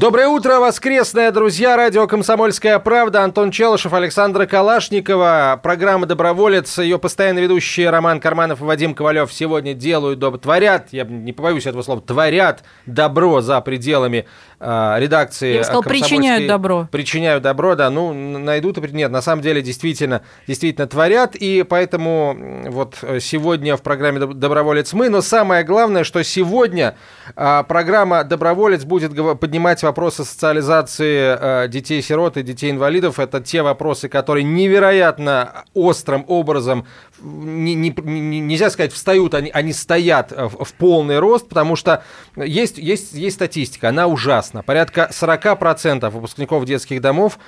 Доброе утро, воскресное, друзья. Радио «Комсомольская правда». Антон Челышев, Александра Калашникова. Программа «Доброволец». Ее постоянно ведущие Роман Карманов и Вадим Ковалев сегодня делают, доб... творят, я не побоюсь этого слова, творят добро за пределами э, редакции. Я бы сказал, причиняют добро. Причиняют добро, да. Ну, найдут и... Нет, на самом деле, действительно, действительно творят. И поэтому вот э, сегодня в программе «Доб- «Доброволец» мы. Но самое главное, что сегодня программа «Доброволец» будет поднимать вопросы социализации э, детей-сирот и детей-инвалидов. Это те вопросы, которые невероятно острым образом, не- не- не- нельзя сказать, встают, они, они стоят э, в, в полный рост, потому что есть, есть, есть статистика, она ужасна. Порядка 40% выпускников детских домов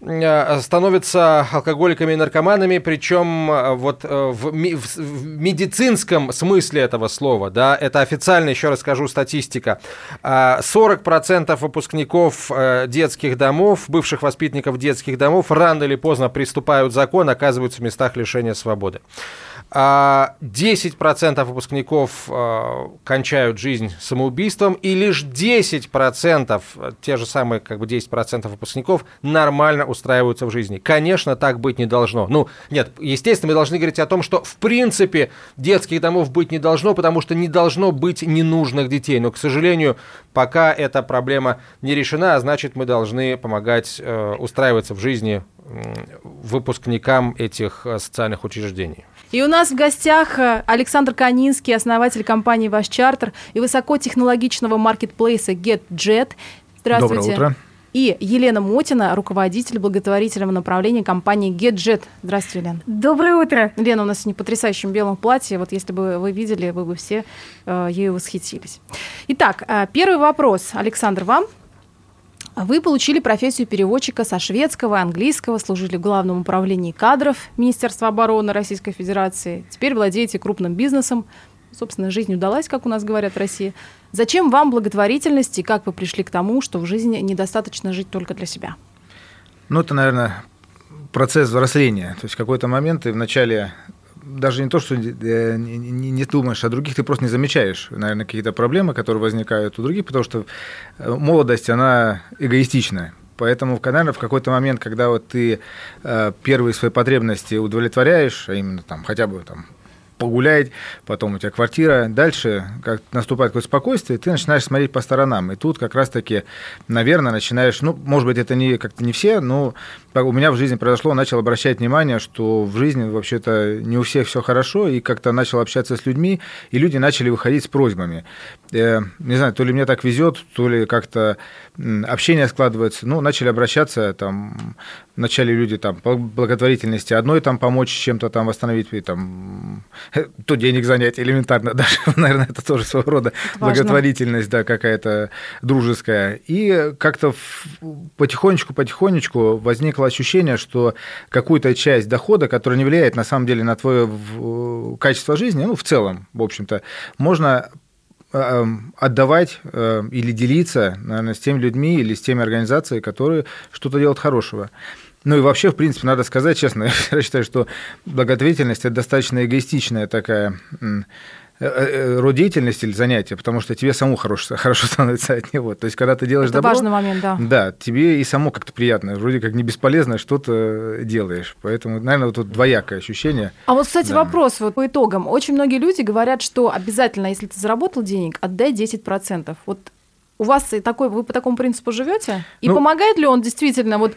становятся алкоголиками и наркоманами, причем э, вот э, в, ми- в медицинском смысле этого слова, да, это официально, еще раз скажу, статистика. А, 40% выпускников э, детских домов, бывших воспитанников детских домов, рано или поздно приступают закон, оказываются в местах лишения свободы. А 10% выпускников э, кончают жизнь самоубийством, и лишь 10%, э, те же самые как бы 10% выпускников, нормально устраиваются в жизни. Конечно, так быть не должно. Ну, нет, естественно, мы должны говорить о том, что в принципе детских домов быть не должно, потому что не должно быть ненужных детей. Но, к сожалению, пока эта проблема не решена, а значит, мы должны помогать э, устраиваться в жизни выпускникам этих э, социальных учреждений. И у нас в гостях э, Александр Канинский, основатель компании «Ваш чартер» и высокотехнологичного маркетплейса GetJet. Здравствуйте. Доброе утро. И Елена Мотина, руководитель благотворительного направления компании GetJet. Здравствуйте, Елена. Доброе утро. Лена у нас сегодня в потрясающем белом платье. Вот если бы вы видели, вы бы все э, ею восхитились. Итак, э, первый вопрос, Александр, вам. Вы получили профессию переводчика со шведского, английского, служили в Главном управлении кадров Министерства обороны Российской Федерации. Теперь владеете крупным бизнесом. Собственно, жизнь удалась, как у нас говорят в России. Зачем вам благотворительность и как вы пришли к тому, что в жизни недостаточно жить только для себя? Ну, это, наверное, процесс взросления. То есть в какой-то момент ты вначале даже не то, что э, не, думаешь о других, ты просто не замечаешь, наверное, какие-то проблемы, которые возникают у других, потому что э, молодость, она эгоистичная. Поэтому, наверное, в какой-то момент, когда вот ты э, первые свои потребности удовлетворяешь, а именно там хотя бы там погулять, потом у тебя квартира. Дальше, как наступает какое-то спокойствие, ты начинаешь смотреть по сторонам. И тут как раз-таки, наверное, начинаешь, ну, может быть, это не как-то не все, но у меня в жизни произошло, начал обращать внимание, что в жизни вообще-то не у всех все хорошо, и как-то начал общаться с людьми, и люди начали выходить с просьбами. Э, не знаю, то ли мне так везет, то ли как-то общение складывается. Ну, начали обращаться, там, вначале люди там по благотворительности одной там помочь чем-то там восстановить, и, там, то денег занять элементарно даже, наверное, это тоже своего рода важно. благотворительность, да, какая-то дружеская. И как-то потихонечку-потихонечку возникло ощущение, что какую-то часть дохода, которая не влияет на самом деле на твое в- качество жизни, ну, в целом, в общем-то, можно э, отдавать э, или делиться, наверное, с теми людьми или с теми организациями, которые что-то делают хорошего. Ну и вообще, в принципе, надо сказать честно, я считаю, что благотворительность – это достаточно эгоистичная такая э, э, род деятельности или занятия, потому что тебе саму хорошо, хорошо становится от него. То есть, когда ты делаешь Это добро, важный момент, да. да, тебе и само как-то приятно, вроде как не бесполезно что-то делаешь. Поэтому, наверное, вот тут двоякое ощущение. А вот, кстати, Да. вопрос вот по итогам. Очень многие люди говорят, что обязательно, если ты заработал денег, отдай 10%. Вот у вас такой, вы по такому принципу живете? И Ну- помогает ли он действительно вот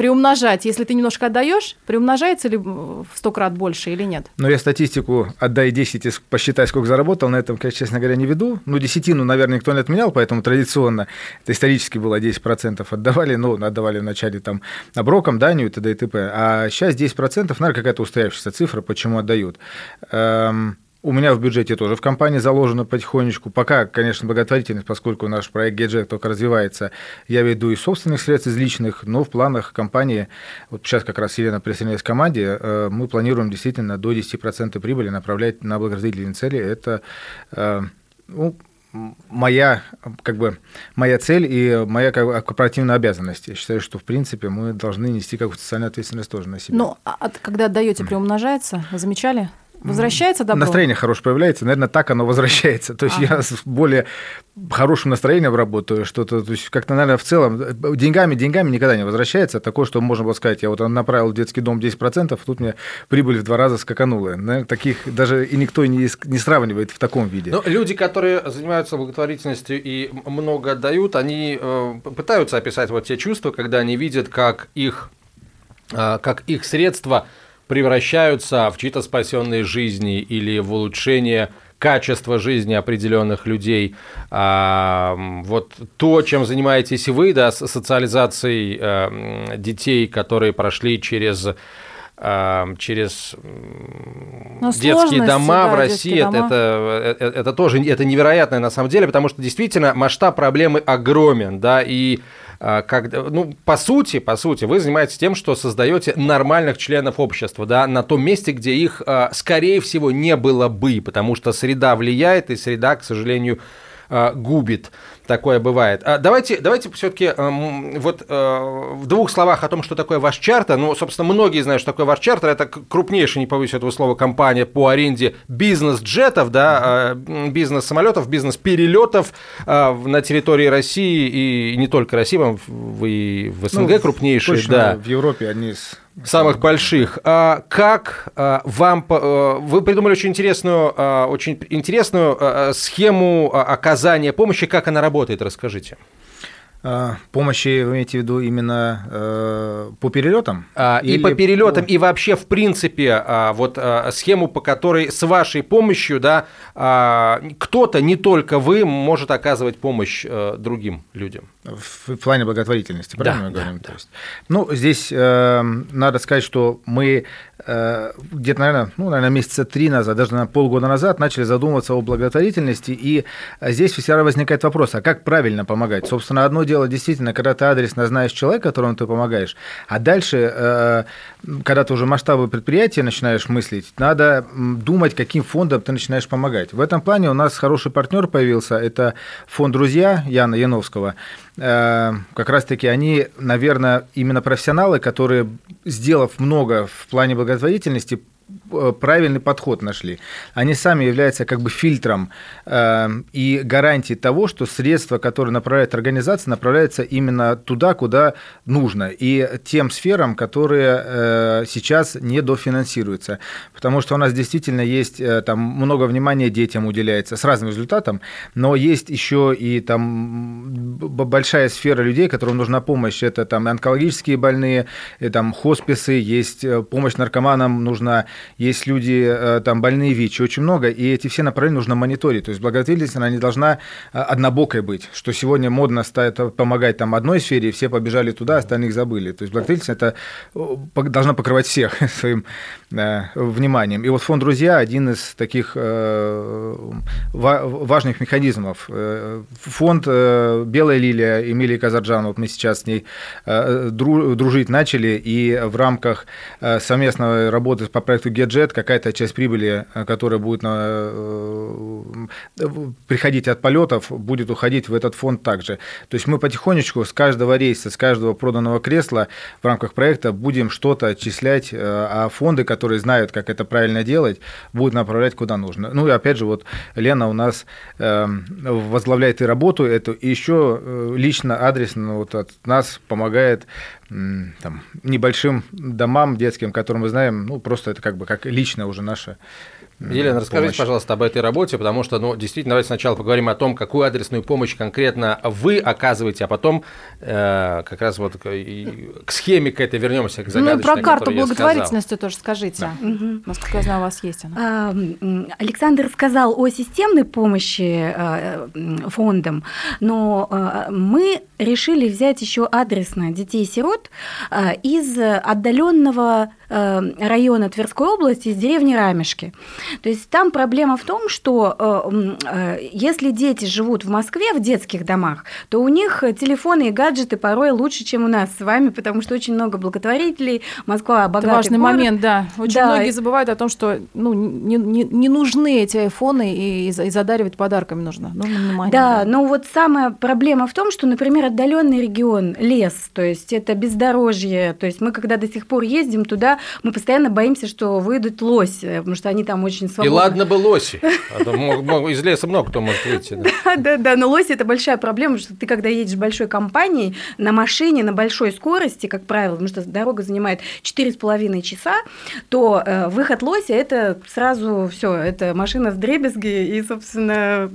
приумножать, если ты немножко отдаешь, приумножается ли в сто крат больше или нет? Но я статистику «отдай 10 и посчитай, сколько заработал», на этом, конечно, честно говоря, не веду. Ну, десятину, наверное, никто не отменял, поэтому традиционно, это исторически было 10% отдавали, ну, отдавали вначале там оброком, данью и т.д. и т.п. А сейчас 10%, наверное, какая-то устоявшаяся цифра, почему отдают. Эм, у меня в бюджете тоже в компании заложено потихонечку. Пока, конечно, благотворительность, поскольку наш проект Геджет только развивается, я веду из собственных средств, из личных, но в планах компании, вот сейчас как раз Елена присоединяется к команде, э, мы планируем действительно до 10% прибыли направлять на благотворительные цели. Это э, ну, моя, как бы, моя цель и моя как бы, корпоративная обязанность. Я считаю, что, в принципе, мы должны нести какую-то социальную ответственность тоже на себя. Ну, а когда отдаете, приумножается? Вы замечали? Возвращается добро? Настроение хорошее появляется, наверное, так оно возвращается. То есть ага. я с более хорошим настроением работаю, что-то, то есть как-то, наверное, в целом, деньгами, деньгами никогда не возвращается. Такое, что можно было сказать, я вот направил в детский дом 10%, тут мне прибыль в два раза скаканула. Наверное, таких даже и никто не, не сравнивает в таком виде. Но люди, которые занимаются благотворительностью и много отдают, они э, пытаются описать вот те чувства, когда они видят, как их, э, как их средства – превращаются в чьи-то спасенные жизни или в улучшение качества жизни определенных людей. А, вот то, чем занимаетесь вы, да, социализацией а, детей, которые прошли через через Но детские дома да, в России, дома. Это, это, это тоже это невероятное на самом деле, потому что действительно масштаб проблемы огромен, да, и а, как, ну, по сути, по сути, вы занимаетесь тем, что создаете нормальных членов общества, да, на том месте, где их, а, скорее всего, не было бы, потому что среда влияет, и среда, к сожалению, а, губит такое бывает. А давайте, давайте все-таки эм, вот э, в двух словах о том, что такое ваш чартер. Ну, собственно, многие знают, что такое ваш чартер. Это крупнейшая, не повысить этого слова, компания по аренде бизнес-джетов, да, э, бизнес-самолетов, бизнес-перелетов э, на территории России и не только России, вы в СНГ ну, крупнейшие, точно да. В Европе одни из Самых больших. А как а, вам... А, вы придумали очень интересную, а, очень интересную схему оказания помощи. Как она работает? Расскажите. А, помощи, вы имеете в виду именно э, по перелетам? А, и по перелетам, по... и вообще, в принципе, а, вот а, схему, по которой с вашей помощью, да, а, кто-то, не только вы, может оказывать помощь а, другим людям. В, в плане благотворительности, правильно да, мы говорим? Да, То есть, ну, здесь э, надо сказать, что мы э, где-то, наверное, ну, наверное, месяца три назад, даже на полгода назад начали задумываться о благотворительности, и здесь всегда возникает вопрос, а как правильно помогать? Собственно, одно дело действительно, когда ты адресно знаешь человека, которому ты помогаешь, а дальше, э, когда ты уже масштабы предприятия начинаешь мыслить, надо думать, каким фондом ты начинаешь помогать. В этом плане у нас хороший партнер появился, это фонд «Друзья» Яна Яновского. Э, как раз-таки они, наверное, именно профессионалы, которые, сделав много в плане благотворительности, правильный подход нашли. Они сами являются как бы фильтром э, и гарантией того, что средства, которые направляет организация, направляются именно туда, куда нужно, и тем сферам, которые э, сейчас недофинансируются. Потому что у нас действительно есть э, там много внимания детям уделяется с разным результатом, но есть еще и там большая сфера людей, которым нужна помощь. Это там онкологические больные, и, там хосписы, есть э, помощь наркоманам нужна есть люди э, там больные ВИЧ, очень много, и эти все направления нужно мониторить. То есть благотворительность, она не должна э, однобокой быть, что сегодня модно стать, помогать там одной сфере, все побежали туда, остальных забыли. То есть благотворительность это должна покрывать всех своим э, вниманием. И вот фонд «Друзья» один из таких важных механизмов. Фонд «Белая лилия» Эмилии Казарджан, вот мы сейчас с ней дружить начали, и в рамках совместной работы по проекту Геджет, какая-то часть прибыли, э, которая будет на, э, приходить от полетов, будет уходить в этот фонд также. То есть мы потихонечку с каждого рейса, с каждого проданного кресла в рамках проекта будем что-то отчислять, э, а фонды, которые знают, как это правильно делать, будут направлять куда нужно. Ну и опять же, вот Лена у нас возглавляет и работу эту, и еще лично, адресно вот от нас помогает там, небольшим домам детским, которым мы знаем, ну, просто это как бы как лично уже наше Елена, расскажите, помощь. пожалуйста, об этой работе, потому что, ну, действительно, давайте сначала поговорим о том, какую адресную помощь конкретно вы оказываете, а потом э, как раз вот к, к схеме к этой вернемся, к ну, загадочной, Ну, про карту благотворительности тоже скажите. Да. Угу. Насколько я знаю, у вас есть она. Александр сказал о системной помощи э, фондам, но э, мы решили взять еще адресно детей-сирот э, из отдаленного района Тверской области, из деревни Рамешки. То есть там проблема в том, что если дети живут в Москве в детских домах, то у них телефоны и гаджеты порой лучше, чем у нас с вами, потому что очень много благотворителей, Москва богатый Это важный город. момент, да. Очень Да. многие забывают о том, что ну, не, не- не нужны эти айфоны, и, и за- и задаривать подарками нужно. Нужно внимание. Да, но вот самая проблема в том, что, например, отдаленный регион, лес, то есть это бездорожье, то есть мы когда до сих пор ездим туда, мы постоянно боимся, что выйдут лось, э, потому что они там очень очень свободно. И ладно бы лоси. А из леса много кто может выйти. Да, да, да. Но лоси – это большая проблема, что ты, когда едешь большой компанией, на машине, на большой скорости, как правило, потому что дорога занимает 4,5 часа, то э, выход лося – это сразу все, это машина с дребезги и, собственно,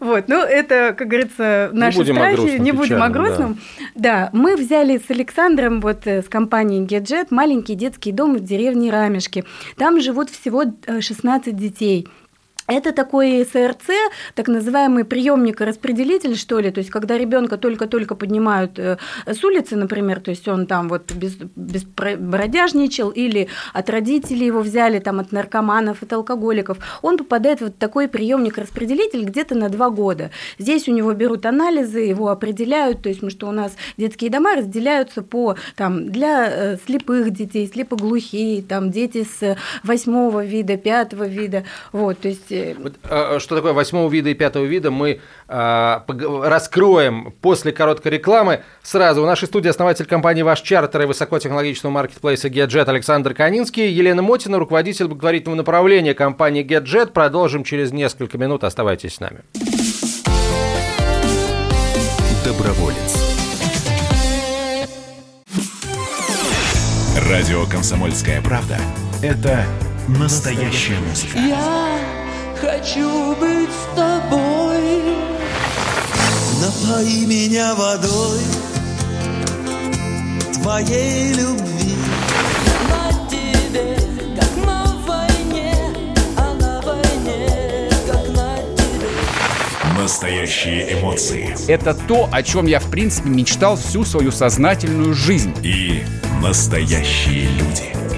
вот. Ну, это, как говорится, наши не будем страхи. О грустном, не будем печально, о грустном. Да. да, мы взяли с Александром, вот э, с компанией Gadget, маленький детский дом в деревне Рамешки. Там живут всего э, 16 12 детей – это такой СРЦ, так называемый приемник-распределитель, что ли, то есть когда ребенка только-только поднимают э, с улицы, например, то есть он там вот без, бродяжничал или от родителей его взяли, там от наркоманов, от алкоголиков, он попадает в вот такой приемник-распределитель где-то на два года. Здесь у него берут анализы, его определяют, то есть, потому что у нас детские дома разделяются по, там, для э, слепых детей, слепоглухие, там, дети с восьмого вида, пятого вида, вот, то есть... э, Вот, э, Что такое восьмого вида и пятого вида, мы э, пог- раскроем после короткой рекламы. Сразу в нашей студии основатель компании «Ваш чартер» и высокотехнологичного маркетплейса GetJet Александр Канинский, Елена Мотина, руководитель благотворительного направления компании GetJet. Продолжим через несколько минут. Оставайтесь с нами. Доброволец. Радио «Комсомольская правда» — это настоящая музыка. Я хочу быть с тобой. Напои меня водой твоей любви. На тебе, как на войне, а на войне, как на тебе. Настоящие эмоции Это то, о чем я, в принципе, мечтал всю свою сознательную жизнь. и настоящие люди.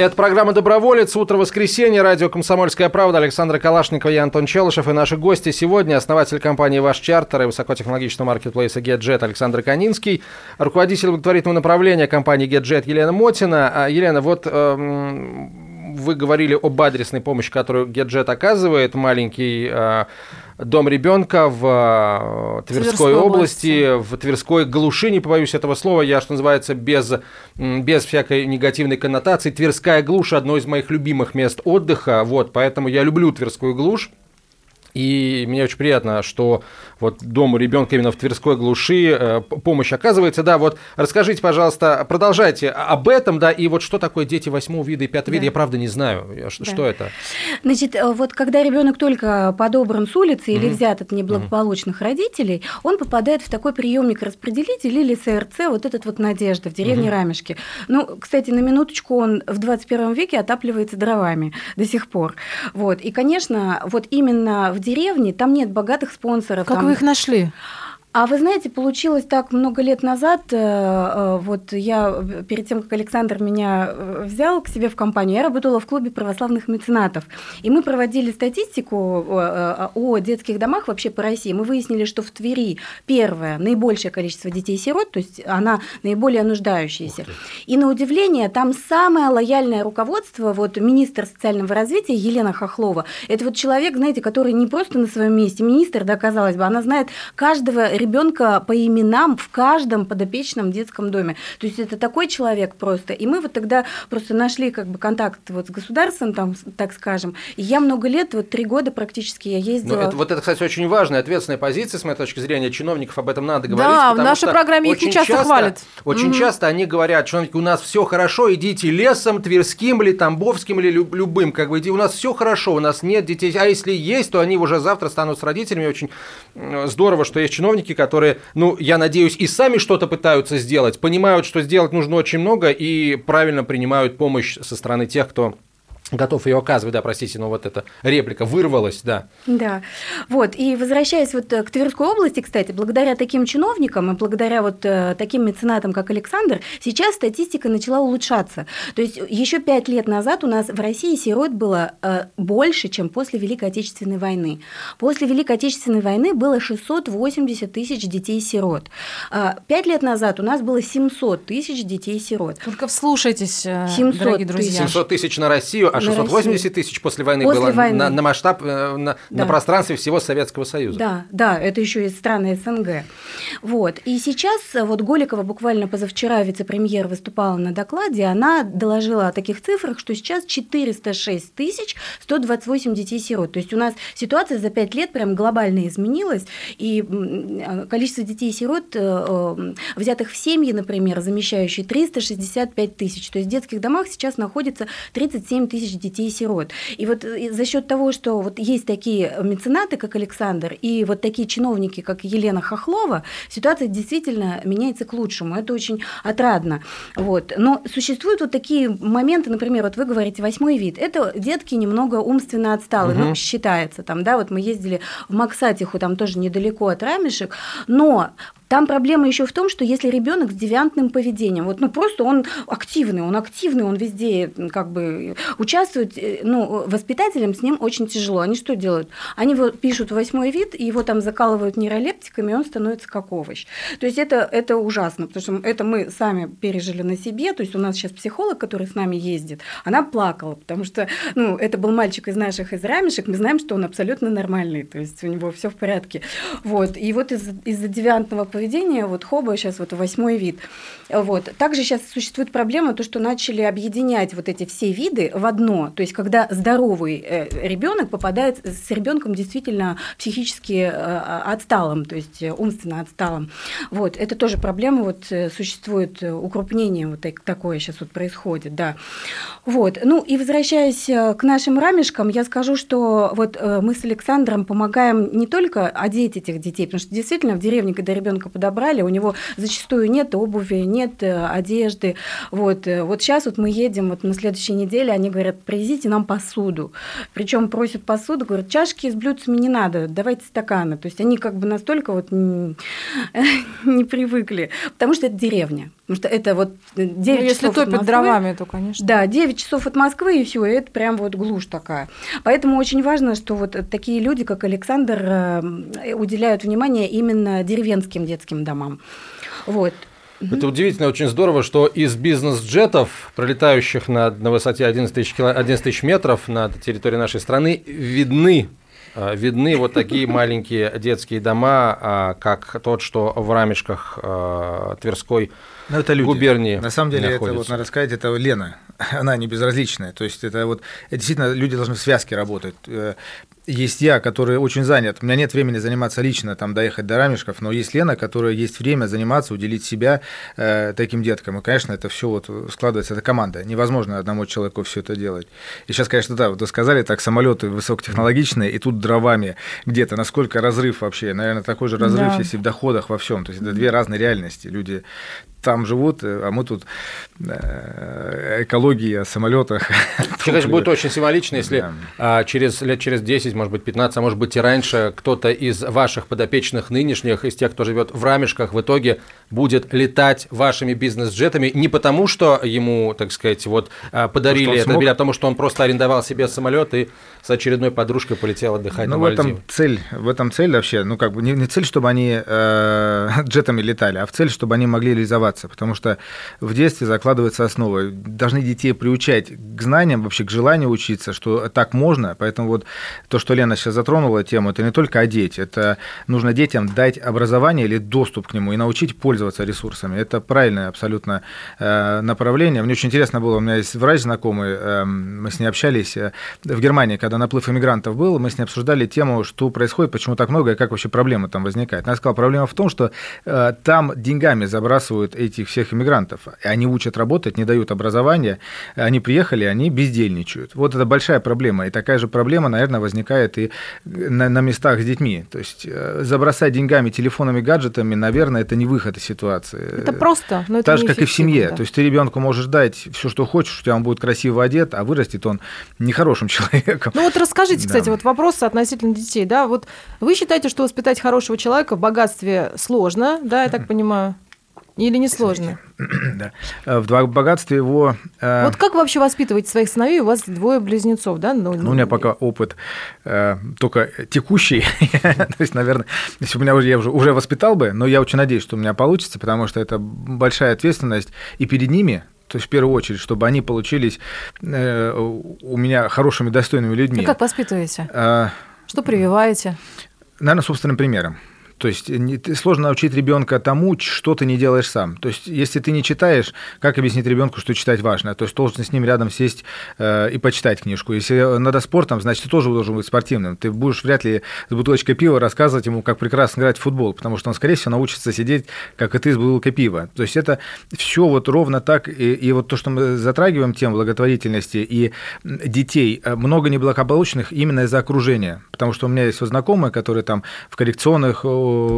Это программа «Доброволец». Утро воскресенья. Радио «Комсомольская правда». Александр Калашников и Антон Челышев. И наши гости сегодня. Основатель компании «Ваш чартер» и высокотехнологичного маркетплейса GetJet Александр Канинский. Руководитель благотворительного направления компании GetJet Елена Мотина. А, Елена, вот эм, вы говорили об адресной помощи, которую GetJet оказывает. Маленький э, дом ребенка в э, Тверской, Тверской области, в Тверской глуши, не побоюсь этого слова, я, что называется, без, без всякой негативной коннотации. Тверская глушь – одно из моих любимых мест отдыха, вот, поэтому я люблю Тверскую глушь. И мне очень приятно, что вот дому ребенка именно в Тверской глуши э, помощь оказывается. Да, вот расскажите, пожалуйста, продолжайте об этом, да, и вот что такое дети восьмого вида и пятого вида, Да. я правда не знаю, ш- Да. что это. Значит, э, вот когда ребенок только подобран с улицы или взят от неблагополучных родителей, он попадает в такой приемник распределитель или СРЦ, вот этот вот Надежда в деревне Рамешки. Ну, кстати, на минуточку он в 21 веке отапливается дровами до сих пор. Вот. И, конечно, вот именно в деревне там нет богатых спонсоров. Как там- вы их нашли? А вы знаете, получилось так много лет назад, э, э, вот я э, перед тем, как Александр меня взял к себе в компанию, я работала в клубе православных меценатов, и мы проводили статистику о детских домах вообще по России. Мы выяснили, что в Твери первое, наибольшее количество детей-сирот, то есть она наиболее нуждающаяся. И на удивление, там самое лояльное руководство, вот министр социального развития Елена Хохлова, это вот человек, знаете, который не просто на своем месте, министр, да, казалось бы, она знает каждого ребенка по именам в каждом подопечном детском доме. То есть это такой человек просто. И мы вот тогда просто нашли как бы контакт вот с государством, там, так скажем. И я много лет, вот три года практически я Ну, ездила. это, вот это, кстати, очень важная, ответственная позиция, с моей точки зрения, чиновников об этом надо говорить. Да, в нашей программе их не часто хвалят. Очень Мгм. часто они говорят, чиновники, у нас все хорошо, идите лесом, Тверским или Тамбовским или люб- любым, как бы, у нас все хорошо, у нас нет детей, а если есть, то они уже завтра станут с родителями. Очень здорово, что есть чиновники, чиновники, которые, ну, я надеюсь, и сами что-то пытаются сделать, понимают, что сделать нужно очень много и правильно принимают помощь со стороны тех, кто готов ее оказывать, да, простите, но вот эта реплика вырвалась, да. Да, вот, и возвращаясь вот э, к Тверской области, кстати, благодаря таким чиновникам и благодаря вот э, таким меценатам, как Александр, сейчас статистика начала улучшаться. То есть еще пять лет назад у нас в России сирот было э, больше, чем после Великой Отечественной войны. После Великой Отечественной войны было 680 тысяч детей-сирот. А, Пять лет назад у нас было 700 тысяч детей-сирот. Только вслушайтесь, э, 700 дорогие друзья. 700 тысяч на Россию, а На 680 тысяч после войны После было войны. На, на масштаб, э, на, Да. на пространстве всего Советского Союза. Да, да, это еще из страны СНГ. Вот. И сейчас э, вот Голикова буквально позавчера вице-премьер выступала на докладе, она доложила о таких цифрах, что сейчас 406 тысяч 128 детей-сирот. То есть у нас ситуация за 5 лет прям глобально изменилась, и э, количество детей-сирот, взятых в семьи, например, замещающие 365 тысяч. То есть в детских домах сейчас находится 37 тысяч детей-сирот. И вот э, за счет того, что вот есть такие меценаты, как Александр, и вот такие чиновники, как Елена Хохлова, ситуация действительно меняется к лучшему. Это очень отрадно. Вот. Но существуют вот такие моменты, например, вот вы говорите восьмой вид. Это детки немного умственно отсталые, ну, считается там, да, вот мы ездили в Максатиху, там тоже недалеко от Рамешек, но там проблема еще в том, что если ребенок с девиантным поведением, вот, ну просто он активный, он активный, он везде как бы участвует, э, ну, воспитателям с ним очень тяжело. Они что делают? Они вот пишут восьмой вид, и его там закалывают нейролептиками, и он становится как овощ. То есть это, это ужасно, потому что это мы сами пережили на себе, то есть у нас сейчас психолог, который с нами ездит, она плакала, потому что, ну, это был мальчик из наших, из рамешек, мы знаем, что он абсолютно нормальный, то есть у него все в порядке. Вот, и вот из- из-за девиантного поведения вот хоба сейчас вот восьмой вид. Вот. Также сейчас существует проблема, то, что начали объединять вот эти все виды в одно, то есть когда здоровый ребенок попадает с ребенком действительно психически э, отсталым, то есть э, умственно отсталым. Вот. Это тоже проблема, вот э, существует э, укрупнение вот так- такое сейчас вот происходит, да. Вот. Ну и возвращаясь э, к нашим рамешкам, я скажу, что вот э, мы с Александром помогаем не только одеть этих детей, потому что действительно в деревне, когда ребенка подобрали, у него зачастую нет обуви, нет э, одежды. Вот, э, вот сейчас вот мы едем, вот на следующей неделе они говорят, привезите нам посуду. Причем просят посуду, говорят, чашки с блюдцами не надо, давайте стаканы. То есть они как бы настолько вот не привыкли, потому что это деревня. Потому что это вот 9 Ну, если часов от топят Москвы. дровами, то, конечно. Да, 9 часов от Москвы, и все, это прям вот глушь такая. Поэтому очень важно, что вот такие люди, как Александр, э, уделяют внимание именно деревенским детским домам. Вот. Это удивительно, очень здорово, что из бизнес-джетов, пролетающих над, на высоте 11 тысяч, кило- 11 тысяч метров над территорией нашей страны, видны видны вот такие маленькие детские дома, а, как тот, что в рамешках а, Тверской Ну, это люди. губернии На самом деле, это находятся. вот надо сказать, это Лена. Она не безразличная. То есть это вот это действительно люди должны в связке работать. Есть я, который очень занят. У меня нет времени заниматься лично, там доехать до рамешков, но есть Лена, которая есть время заниматься, уделить себя э, таким деткам. И, конечно, это все вот складывается, это команда. Невозможно одному человеку все это делать. И сейчас, конечно, да, вот вы сказали, так самолеты высокотехнологичные, и тут дровами где-то. Насколько разрыв вообще? Наверное, такой же разрыв, Да. если в доходах во всем. То есть это две разные реальности. Люди там живут, э, а мы тут э, экология о самолетах. Мне кажется, будет очень символично, если Да. а, через лет через 10, может быть, 15, а может быть и раньше, кто-то из ваших подопечных нынешних, из тех, кто живет в рамешках, в итоге будет летать вашими бизнес-джетами не потому, что ему, так сказать, вот а, подарили это смог. билет, а потому что он просто арендовал себе самолет и с очередной подружкой полетел отдыхать Ну, на в этом Мальдивы. цель, в этом цель вообще, ну, как бы не, не цель, чтобы они э, джетами летали, а в цель, чтобы они могли реализоваться, потому что в детстве закладывается основа. Должны детей приучать к знаниям, вообще к желанию учиться, что так можно, поэтому вот то, что Лена сейчас затронула тему, это не только одеть, это нужно детям дать образование или доступ к нему и научить пользоваться ресурсами. Это правильное абсолютно э, направление. Мне очень интересно было, у меня есть врач знакомый, э, мы с ней общались э, в Германии, когда наплыв иммигрантов был, мы с ней обсуждали тему, что происходит, почему так много и как вообще проблема там возникает. Она сказала, проблема в том, что э, там деньгами забрасывают этих всех иммигрантов, они учат работать, не дают образования, они приехали, они бездельничают. Вот это большая проблема, и такая же проблема, наверное, возникает возникает и на, на местах с детьми. То есть э, забросать деньгами, телефонами, гаджетами, наверное, это не выход из ситуации. Это просто, но это Так же, как и в семье. да. То есть ты ребенку можешь дать все, что хочешь, у тебя он будет красиво одет, а вырастет он нехорошим человеком. Ну вот расскажите, Да. кстати, вот вопрос относительно детей, да, вот вы считаете, что воспитать хорошего человека в богатстве сложно, да, я так понимаю, или не сложно? Да. Э, В богатстве его... э, Вот как вы вообще воспитываете своих сыновей? У вас двое близнецов, да? Ну, Ну, у меня пока опыт э, только текущий. То есть, наверное, если бы у меня уже, я уже, уже воспитал бы, но я очень надеюсь, что у меня получится, потому что это большая ответственность и перед ними, то есть в первую очередь, чтобы они получились э, у меня хорошими, достойными людьми. А как воспитываете? Э, Что прививаете? Наверное, собственным примером. То есть ты- сложно научить ребенка тому, что ты не делаешь сам. То есть если ты не читаешь, как объяснить ребенку, что читать важно? То есть должен с ним рядом сесть э, и почитать книжку. Если надо спортом, значит, ты тоже должен быть спортивным. Ты будешь вряд ли с бутылочкой пива рассказывать ему, как прекрасно играть в футбол, потому что он, скорее всего, научится сидеть, как и ты, с бутылкой пива. То есть это все вот ровно так. И, и вот то, что мы затрагиваем тему благотворительности и детей, э, много неблагополучных именно из-за окружения. Потому что у меня есть вот знакомые, которые там в коррекционных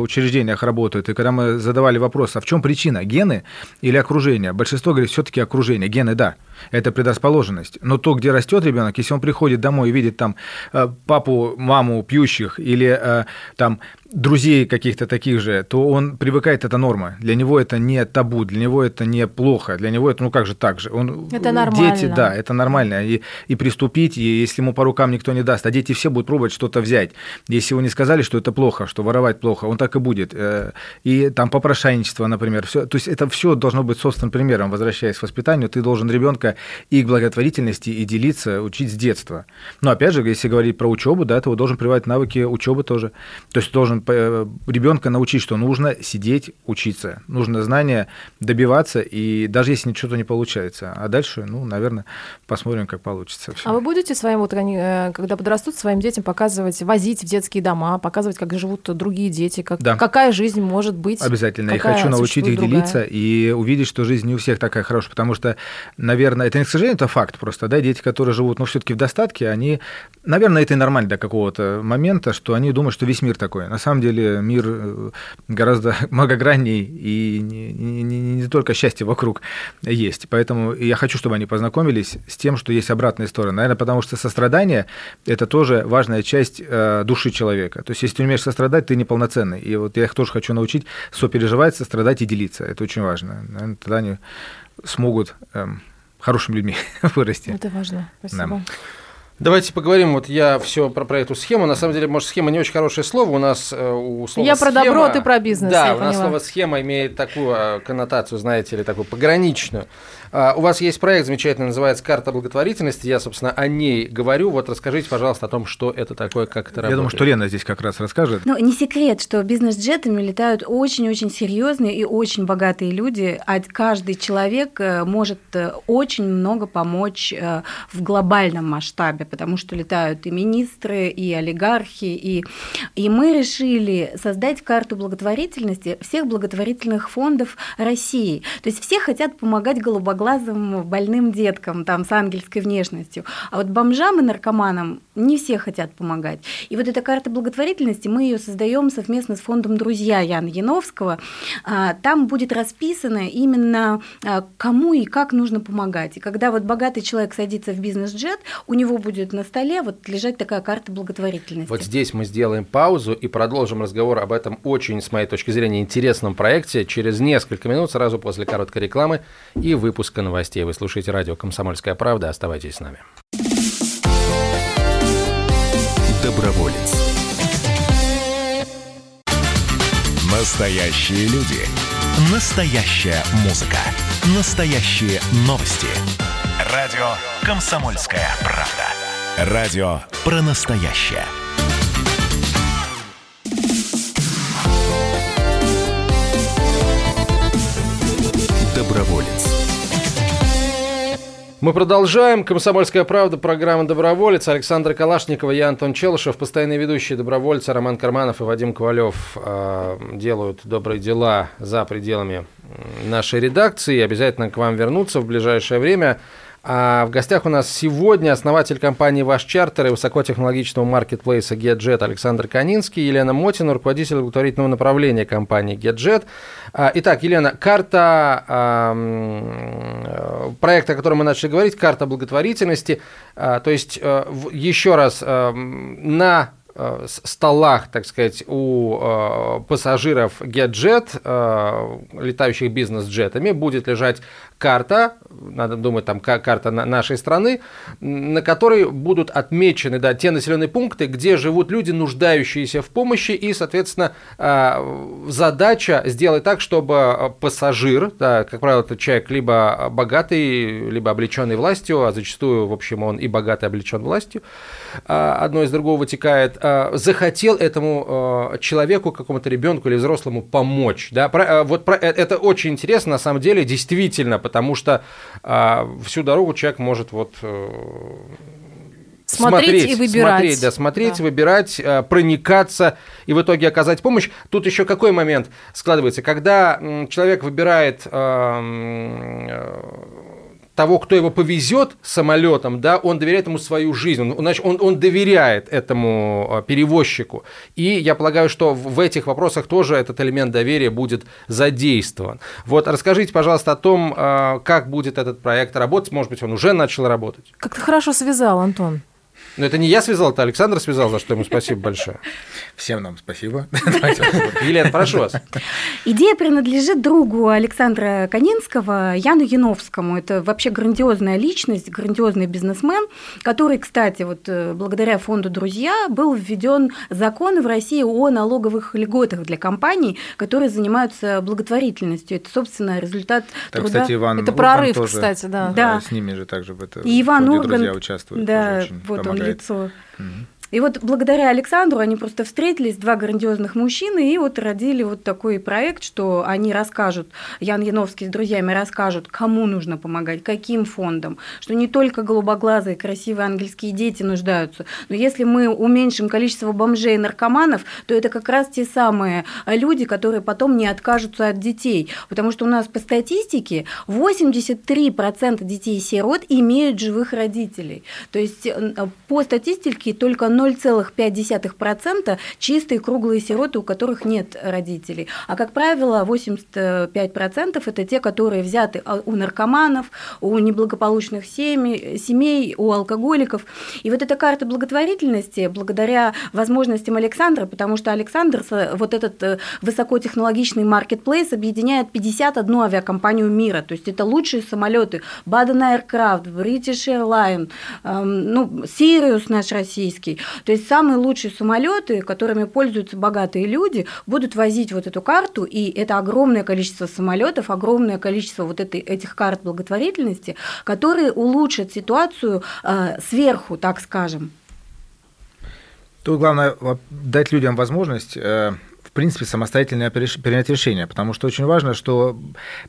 учреждениях работают, и когда мы задавали вопрос, а в чем причина, гены или окружение? Большинство говорит, все-таки окружение. Гены, да, это предрасположенность. Но то, где растет ребенок, если он приходит домой и видит там э, папу, маму пьющих или э, там друзей каких-то таких же, то он привыкает, это норма. Для него это не табу, для него это не плохо, для него это, ну как же так же. Он, Это нормально. Дети, да, это нормально. И, и приступить, и если ему по рукам никто не даст, а дети все будут пробовать что-то взять. Если вы не сказали, что это плохо, что воровать плохо, он так и будет. Э, И там попрошайничество, например, все. То есть это все должно быть собственным примером, возвращаясь к воспитанию. Ты должен ребенка и к благотворительности, и делиться, учить с детства. Но опять же, если говорить про учебу, да, то должен прививать навыки учебы тоже. То есть должен э, ребенка научить, что нужно сидеть, учиться. Нужно знания добиваться, и даже если что-то не получается. А дальше, ну, наверное, посмотрим, как получится. всё. А вы будете своим, вот э, когда подрастут, своим детям показывать, возить в детские дома, показывать, как живут другие дети, как, Да. какая жизнь может быть? Обязательно. Я хочу научить их другая? делиться и увидеть, что жизнь не у всех такая хорошая, потому что, наверное, это не к сожалению, это факт просто, да, дети, которые живут, ну, все-таки в достатке, они, наверное, это и нормально до какого-то момента, что они думают, что весь мир такой. На самом деле мир э, гораздо многогранней и не, не- не- не только счастье вокруг есть. Поэтому я хочу, чтобы они познакомились с тем, что есть обратная сторона. Наверное, потому что сострадание – это тоже важная часть э, души человека. То есть, если ты умеешь сострадать, ты неполноценный. И вот я их тоже хочу научить сопереживать, сострадать и делиться. Это очень важно. Наверное, тогда они смогут эм, хорошими людьми вырасти. Это важно. Спасибо. Да. Давайте поговорим. Вот я все про, про эту схему. На самом деле, может, схема не очень хорошее слово. У нас э, у слова Я про схема- добро, ты про бизнес, Да, я у нас поняла. слово схема имеет такую э, коннотацию, знаете ли, такую пограничную. А, у вас есть проект замечательный, называется «Карта благотворительности». Я, собственно, о ней говорю. Вот расскажите, пожалуйста, о том, что это такое, как это работает. Я думаю, что Лена здесь как раз расскажет. Ну, не секрет, что бизнес-джетами летают очень-очень серьезные и очень богатые люди, а каждый человек э, может э, очень много помочь э, в глобальном масштабе, потому что летают и министры, и олигархи, и, и мы решили создать карту благотворительности всех благотворительных фондов России. То есть все хотят помогать голубоглазым больным деткам там, с ангельской внешностью, а вот бомжам и наркоманам не все хотят помогать. И вот эта карта благотворительности, мы ее создаем совместно с фондом «Друзья» Яна Яновского. А, Там будет расписано именно а, кому и как нужно помогать. И когда вот богатый человек садится в бизнес-джет, у него будет на столе вот лежать такая карта благотворительности. Вот здесь мы сделаем паузу и продолжим разговор об этом очень, с моей точки зрения, интересном проекте через несколько минут, сразу после короткой рекламы и выпуска новостей. Вы слушаете радио «Комсомольская правда». Оставайтесь с нами. Доброволец. Настоящие люди. Настоящая музыка. Настоящие новости. Радио «Комсомольская правда». Радио про настоящее. Доброволец. Мы продолжаем. «Комсомольская правда», программа «Доброволец». Александр Калашникова, я Антон Челышев, постоянные ведущие добровольцы Роман Карманов и Вадим Ковалев э, делают добрые дела за пределами нашей редакции. Обязательно к вам вернуться в ближайшее время. А в гостях у нас сегодня основатель компании «Ваш чартер» и высокотехнологичного маркетплейса GetJet Александр Канинский, Елена Мотина, руководитель благотворительного направления компании GetJet. А, Итак, Елена, карта а, проекта, о котором мы начали говорить, карта благотворительности. А, То есть, э, еще раз, э, на э, столах, так сказать, у э, пассажиров GetJet, э, летающих бизнес-джетами, будет лежать карта, надо думать, там ка- карта на- нашей страны, на которой будут отмечены да, те населенные пункты, где живут люди, нуждающиеся в помощи, и, соответственно, э, задача сделать так, чтобы э, пассажир, да, как правило, это человек либо богатый, либо облеченный властью, а зачастую, в общем, он и богатый, облечен властью, одно из другого вытекает, а, захотел этому а, человеку, какому-то ребенку или взрослому помочь. Да? Про- а, вот про- э, это очень интересно, на самом деле, действительно, потому что а, всю дорогу человек может вот э, Смотреть и выбирать. Смотреть, да, смотреть, Да. выбирать, проникаться и в итоге оказать помощь. Тут еще какой момент складывается? Когда человек выбирает того, кто его повезет самолетом, да, он доверяет ему свою жизнь, он, значит, он, он доверяет этому э, перевозчику. И я полагаю, что в этих вопросах тоже этот элемент доверия будет задействован. Вот расскажите, пожалуйста, о том, э, как будет этот проект работать. Может быть, он уже начал работать. Как ты хорошо связал, Антон. Но это не я связал, это Александр связал, за что ему спасибо большое. Всем нам спасибо. Елена, прошу вас. Идея принадлежит другу Александра Канинского, Яну Яновскому. Это вообще грандиозная личность, грандиозный бизнесмен, который, кстати, вот э, благодаря фонду «Друзья» был введен закон в России о налоговых льготах для компаний, которые занимаются благотворительностью. Это, собственно, результат Так, труда. кстати, Иван Это Урбан прорыв, тоже, кстати, да. Да. С ними же также в это И Иван Ургант, друзья участвуют. Да, тоже очень вот он лицо. И вот благодаря Александру они просто встретились, два грандиозных мужчины, и вот родили вот такой проект, что они расскажут, Ян Яновский с друзьями расскажут, кому нужно помогать, каким фондам, что не только голубоглазые, красивые ангельские дети нуждаются, но если мы уменьшим количество бомжей и наркоманов, то это как раз те самые люди, которые потом не откажутся от детей, потому что у нас по статистике 83% детей-сирот имеют живых родителей. То есть э, по статистике только 0,5% чистые круглые сироты, у которых нет родителей. А как правило, 85% это те, которые взяты а, у наркоманов, у неблагополучных семей, семей, у алкоголиков. И вот эта карта благотворительности, благодаря возможностям Александра, потому что Александр, вот этот э, высокотехнологичный маркетплейс объединяет 51 авиакомпанию мира, то есть это лучшие самолеты, Baden Aircraft, British Airlines, эм, ну, Sirius наш российский, то есть самые лучшие самолеты, которыми пользуются богатые люди, будут возить вот эту карту, и это огромное количество самолетов, огромное количество вот этой, этих карт благотворительности, которые улучшат ситуацию э, сверху, так скажем. Тут главное дать людям возможность, э, в принципе, самостоятельно принять решение, потому что очень важно, что,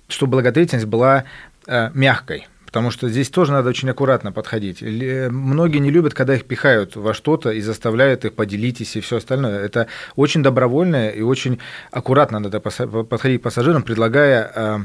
что благотворительность была э, мягкой. Потому что здесь тоже надо очень аккуратно подходить. Многие не любят, когда их пихают во что-то и заставляют их поделитесь и все остальное. Это очень добровольно и очень аккуратно надо подходить к пассажирам, предлагая э,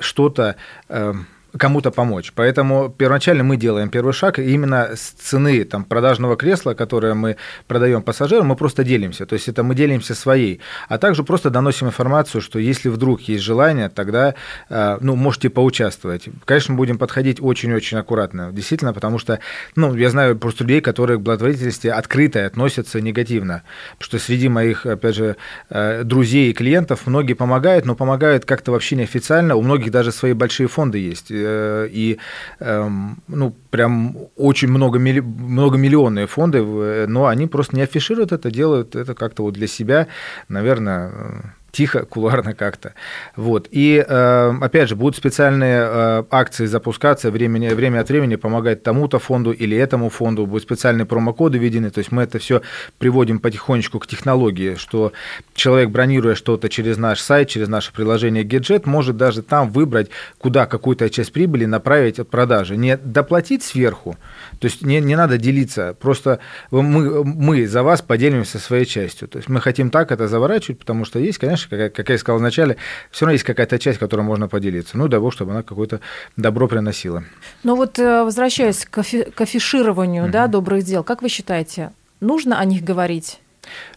что-то э, кому-то помочь. Поэтому первоначально мы делаем первый шаг, и именно с цены там, продажного кресла, которое мы продаем пассажирам, мы просто делимся. То есть это мы делимся своей. А также просто доносим информацию, что если вдруг есть желание, тогда э, ну, можете поучаствовать. Конечно, будем подходить очень-очень аккуратно, действительно, потому что ну, я знаю просто людей, которые к благотворительности открыто относятся негативно. Потому что среди моих, опять же, э, друзей и клиентов многие помогают, но помогают как-то вообще неофициально. У многих даже свои большие фонды есть. Э, И эм, ну, прям очень много, милли- многомиллионные фонды, в- но они просто не афишируют это, делают это как-то вот для себя, наверное, э, тихо, кулуарно как-то. Вот. И, э, опять же, будут специальные э, акции запускаться, время, время от времени помогать тому-то фонду или этому фонду, будут специальные промокоды введены, то есть мы это все приводим потихонечку к технологии, что человек, бронируя что-то через наш сайт, через наше приложение Gadget, может даже там выбрать, куда какую-то часть прибыли направить от продажи. Не доплатить сверху, то есть не, не надо делиться, просто мы, мы за вас поделимся своей частью. То есть мы хотим так это заворачивать, потому что есть, конечно, знаешь, как, как я и сказал вначале, все равно есть какая-то часть, которой можно поделиться. Ну, бог, чтобы она какое-то добро приносила. Но вот э, возвращаясь к, афи- к афишированию да, добрых дел, как вы считаете, нужно о них говорить?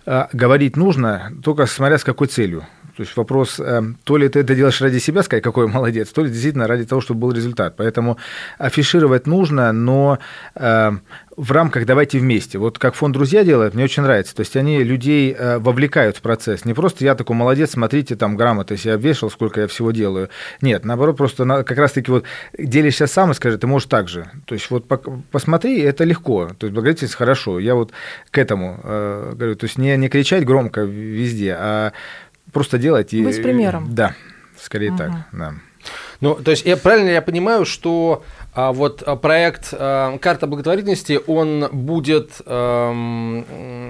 А, Говорить нужно, только смотря с какой целью. То есть вопрос, э, то ли ты это делаешь ради себя, сказать, какой молодец, то ли действительно ради того, чтобы был результат. Поэтому афишировать нужно, но э, в рамках «давайте вместе». Вот как фонд «Друзья» делает, мне очень нравится. То есть они людей э, вовлекают в процесс. Не просто я такой молодец, смотрите, там грамоты себе обвешал, сколько я всего делаю. Нет, наоборот, просто как раз-таки вот делишься сам и скажи, ты можешь так же. То есть вот посмотри, это легко. То есть благотворительность хорошо. Я вот к этому говорю. То есть не, не кричать громко везде, а просто делать. И, Быть примером. Да, скорее Ага. так. Да. Ну, то есть, я, правильно я понимаю, что а, вот а, проект а, «Карта благотворительности», он будет, эм,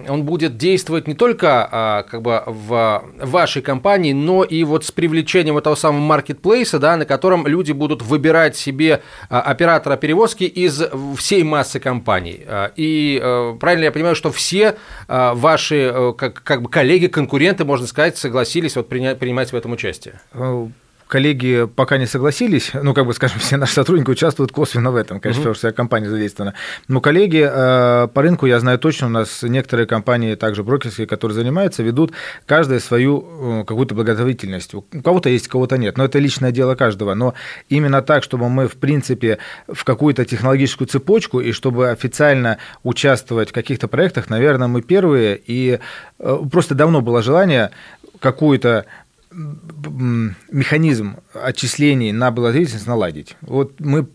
он будет действовать не только а, как бы в вашей компании, но и вот с привлечением этого самого маркетплейса, да, на котором люди будут выбирать себе оператора перевозки из всей массы компаний. И э, правильно я понимаю, что все ваши э, как, как бы коллеги, конкуренты, можно сказать, согласились вот принять, принимать в этом участие? Коллеги пока не согласились, ну, как бы, скажем, все наши сотрудники участвуют косвенно в этом, конечно, потому что вся компания задействована. Но коллеги э, по рынку, я знаю точно, у нас некоторые компании, также брокерские, которые занимаются, ведут каждая свою э, какую-то благотворительность. У кого-то есть, у кого-то нет, но это личное дело каждого. Но именно так, чтобы мы, в принципе, в какую-то технологическую цепочку и чтобы официально участвовать в каких-то проектах, наверное, мы первые. И э, просто давно было желание какую-то механизм отчислений на благотворительность наладить. Вот мы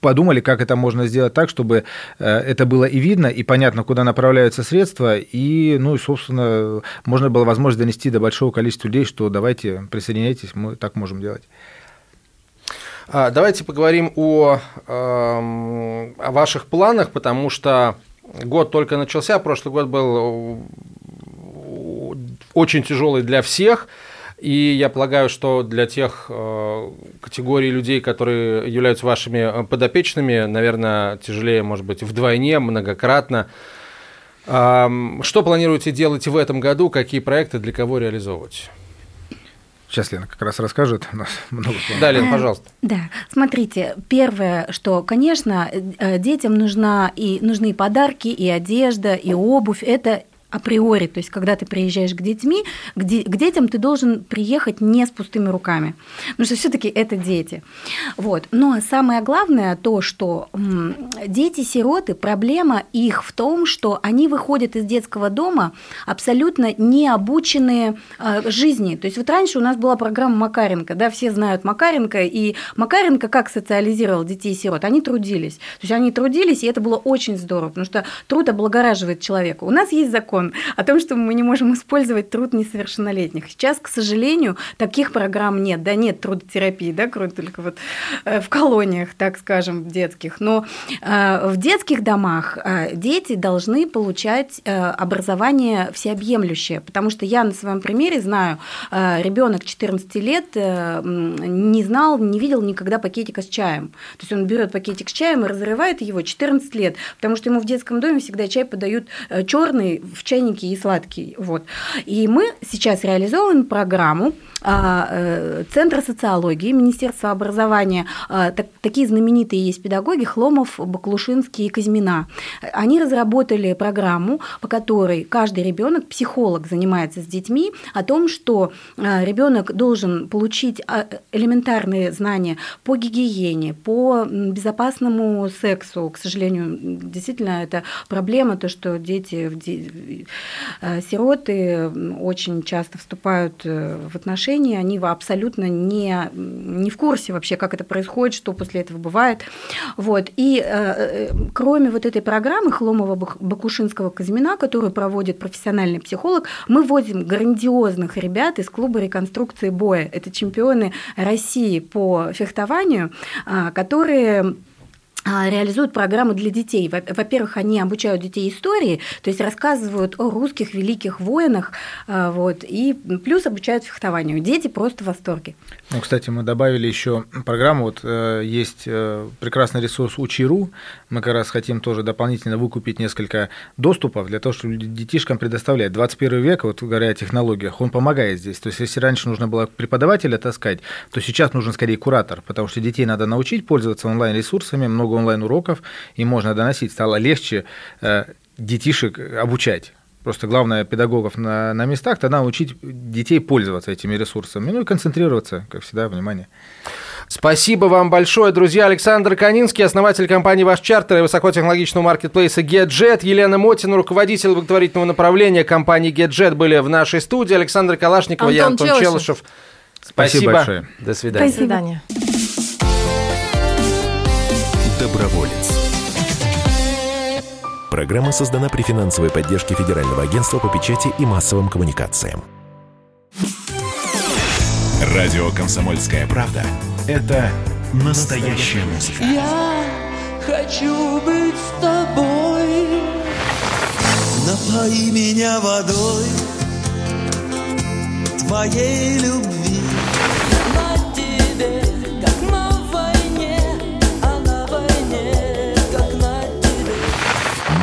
подумали, как это можно сделать так, чтобы э, это было и видно, и понятно, куда направляются средства, и, ну, и, собственно, можно было возможность донести до большого количества людей, что давайте присоединяйтесь, мы так можем делать. А, Давайте поговорим о, эм, о ваших планах, потому что год только начался, прошлый год был э, очень тяжелый для всех. И я полагаю, что для тех э, категорий людей, которые являются вашими э, подопечными, наверное, тяжелее, может быть, вдвойне, многократно. Ам, Что планируете делать в этом году? Какие проекты для кого реализовывать? Сейчас Лена как раз расскажет. У нас много планов. Да, Лен, пожалуйста. Да, смотрите, первое, что, конечно, э, детям нужна и нужны и подарки, и одежда, и обувь. Это априори, то есть когда ты приезжаешь к детьми, к, де- к детям ты должен приехать не с пустыми руками, потому что все-таки это дети. Вот. Но самое главное то, что дети-сироты, проблема их в том, что они выходят из детского дома абсолютно не обученные э, жизни. То есть вот раньше у нас была программа Макаренко, да, все знают Макаренко, и Макаренко как социализировал детей-сирот? Они трудились. То есть они трудились, и это было очень здорово, потому что труд облагораживает человека. У нас есть закон о том, что мы не можем использовать труд несовершеннолетних. Сейчас, к сожалению, таких программ нет. Да, нет трудотерапии, да, кроме только вот э, в колониях, так скажем, детских. Но э, в детских домах э, дети должны получать образование всеобъемлющее, потому что я на своем примере знаю, ребенок 14 лет не знал, не видел никогда пакетика с чаем. То есть он берет пакетик с чаем и разрывает его 14 лет, потому что ему в детском доме всегда чай подают черный в чайнике и сладкий. Вот. И мы сейчас реализовываем программу а, э, Центра социологии, Министерства образования. А, так- такие знаменитые есть педагоги Хломов, Баклушинский и Казьмина. Они разработали программу, по которой каждый ребенок, психолог занимается с детьми о том, что ребенок должен получить а, элементарные знания по гигиене, по безопасному сексу. К сожалению, действительно, это проблема, то, что дети, сироты м, очень часто вступают э, в отношения, они абсолютно не, не в курсе вообще, как это происходит, что после этого бывает. Вот. И э, э, кроме вот этой программы Хломова-Бакушинского Казьмина, которую проводит профессиональный психолог, мы вводим грандиозных ребят из клуба реконструкции боя. Это чемпионы России по фехтованию, а, которые реализуют программу для детей. Во- Во-первых, они обучают детей истории, то есть рассказывают о русских великих воинах, а, вот, и плюс обучают фехтованию. Дети просто в восторге. Ну, кстати, мы добавили еще программу. Вот э, есть э, прекрасный ресурс Учи.ру. Мы как раз хотим тоже дополнительно выкупить несколько доступов для того, чтобы детишкам предоставлять. 21 век, вот говоря о технологиях, он помогает здесь. То есть, если раньше нужно было преподавателя таскать, то сейчас нужен скорее куратор, потому что детей надо научить пользоваться онлайн-ресурсами, много онлайн-уроков, и можно доносить. Стало легче э, детишек обучать. Просто главное педагогов на, на местах, тогда учить детей пользоваться этими ресурсами. Ну и концентрироваться, как всегда, внимание. Спасибо вам большое, друзья. Александр Канинский, основатель компании «Ваш чартер» и высокотехнологичного маркетплейса GetJet. Елена Мотина, руководитель благотворительного направления компании GetJet были в нашей студии. Александр Калашников, я Антон Антон Челышев. Челышев. Спасибо большое. До свидания. До свидания. Доброволец. Программа создана при финансовой поддержке Федерального агентства по печати и массовым коммуникациям. Радио «Комсомольская правда» — это настоящая музыка. Я хочу быть с тобой. Напои меня водой твоей любви.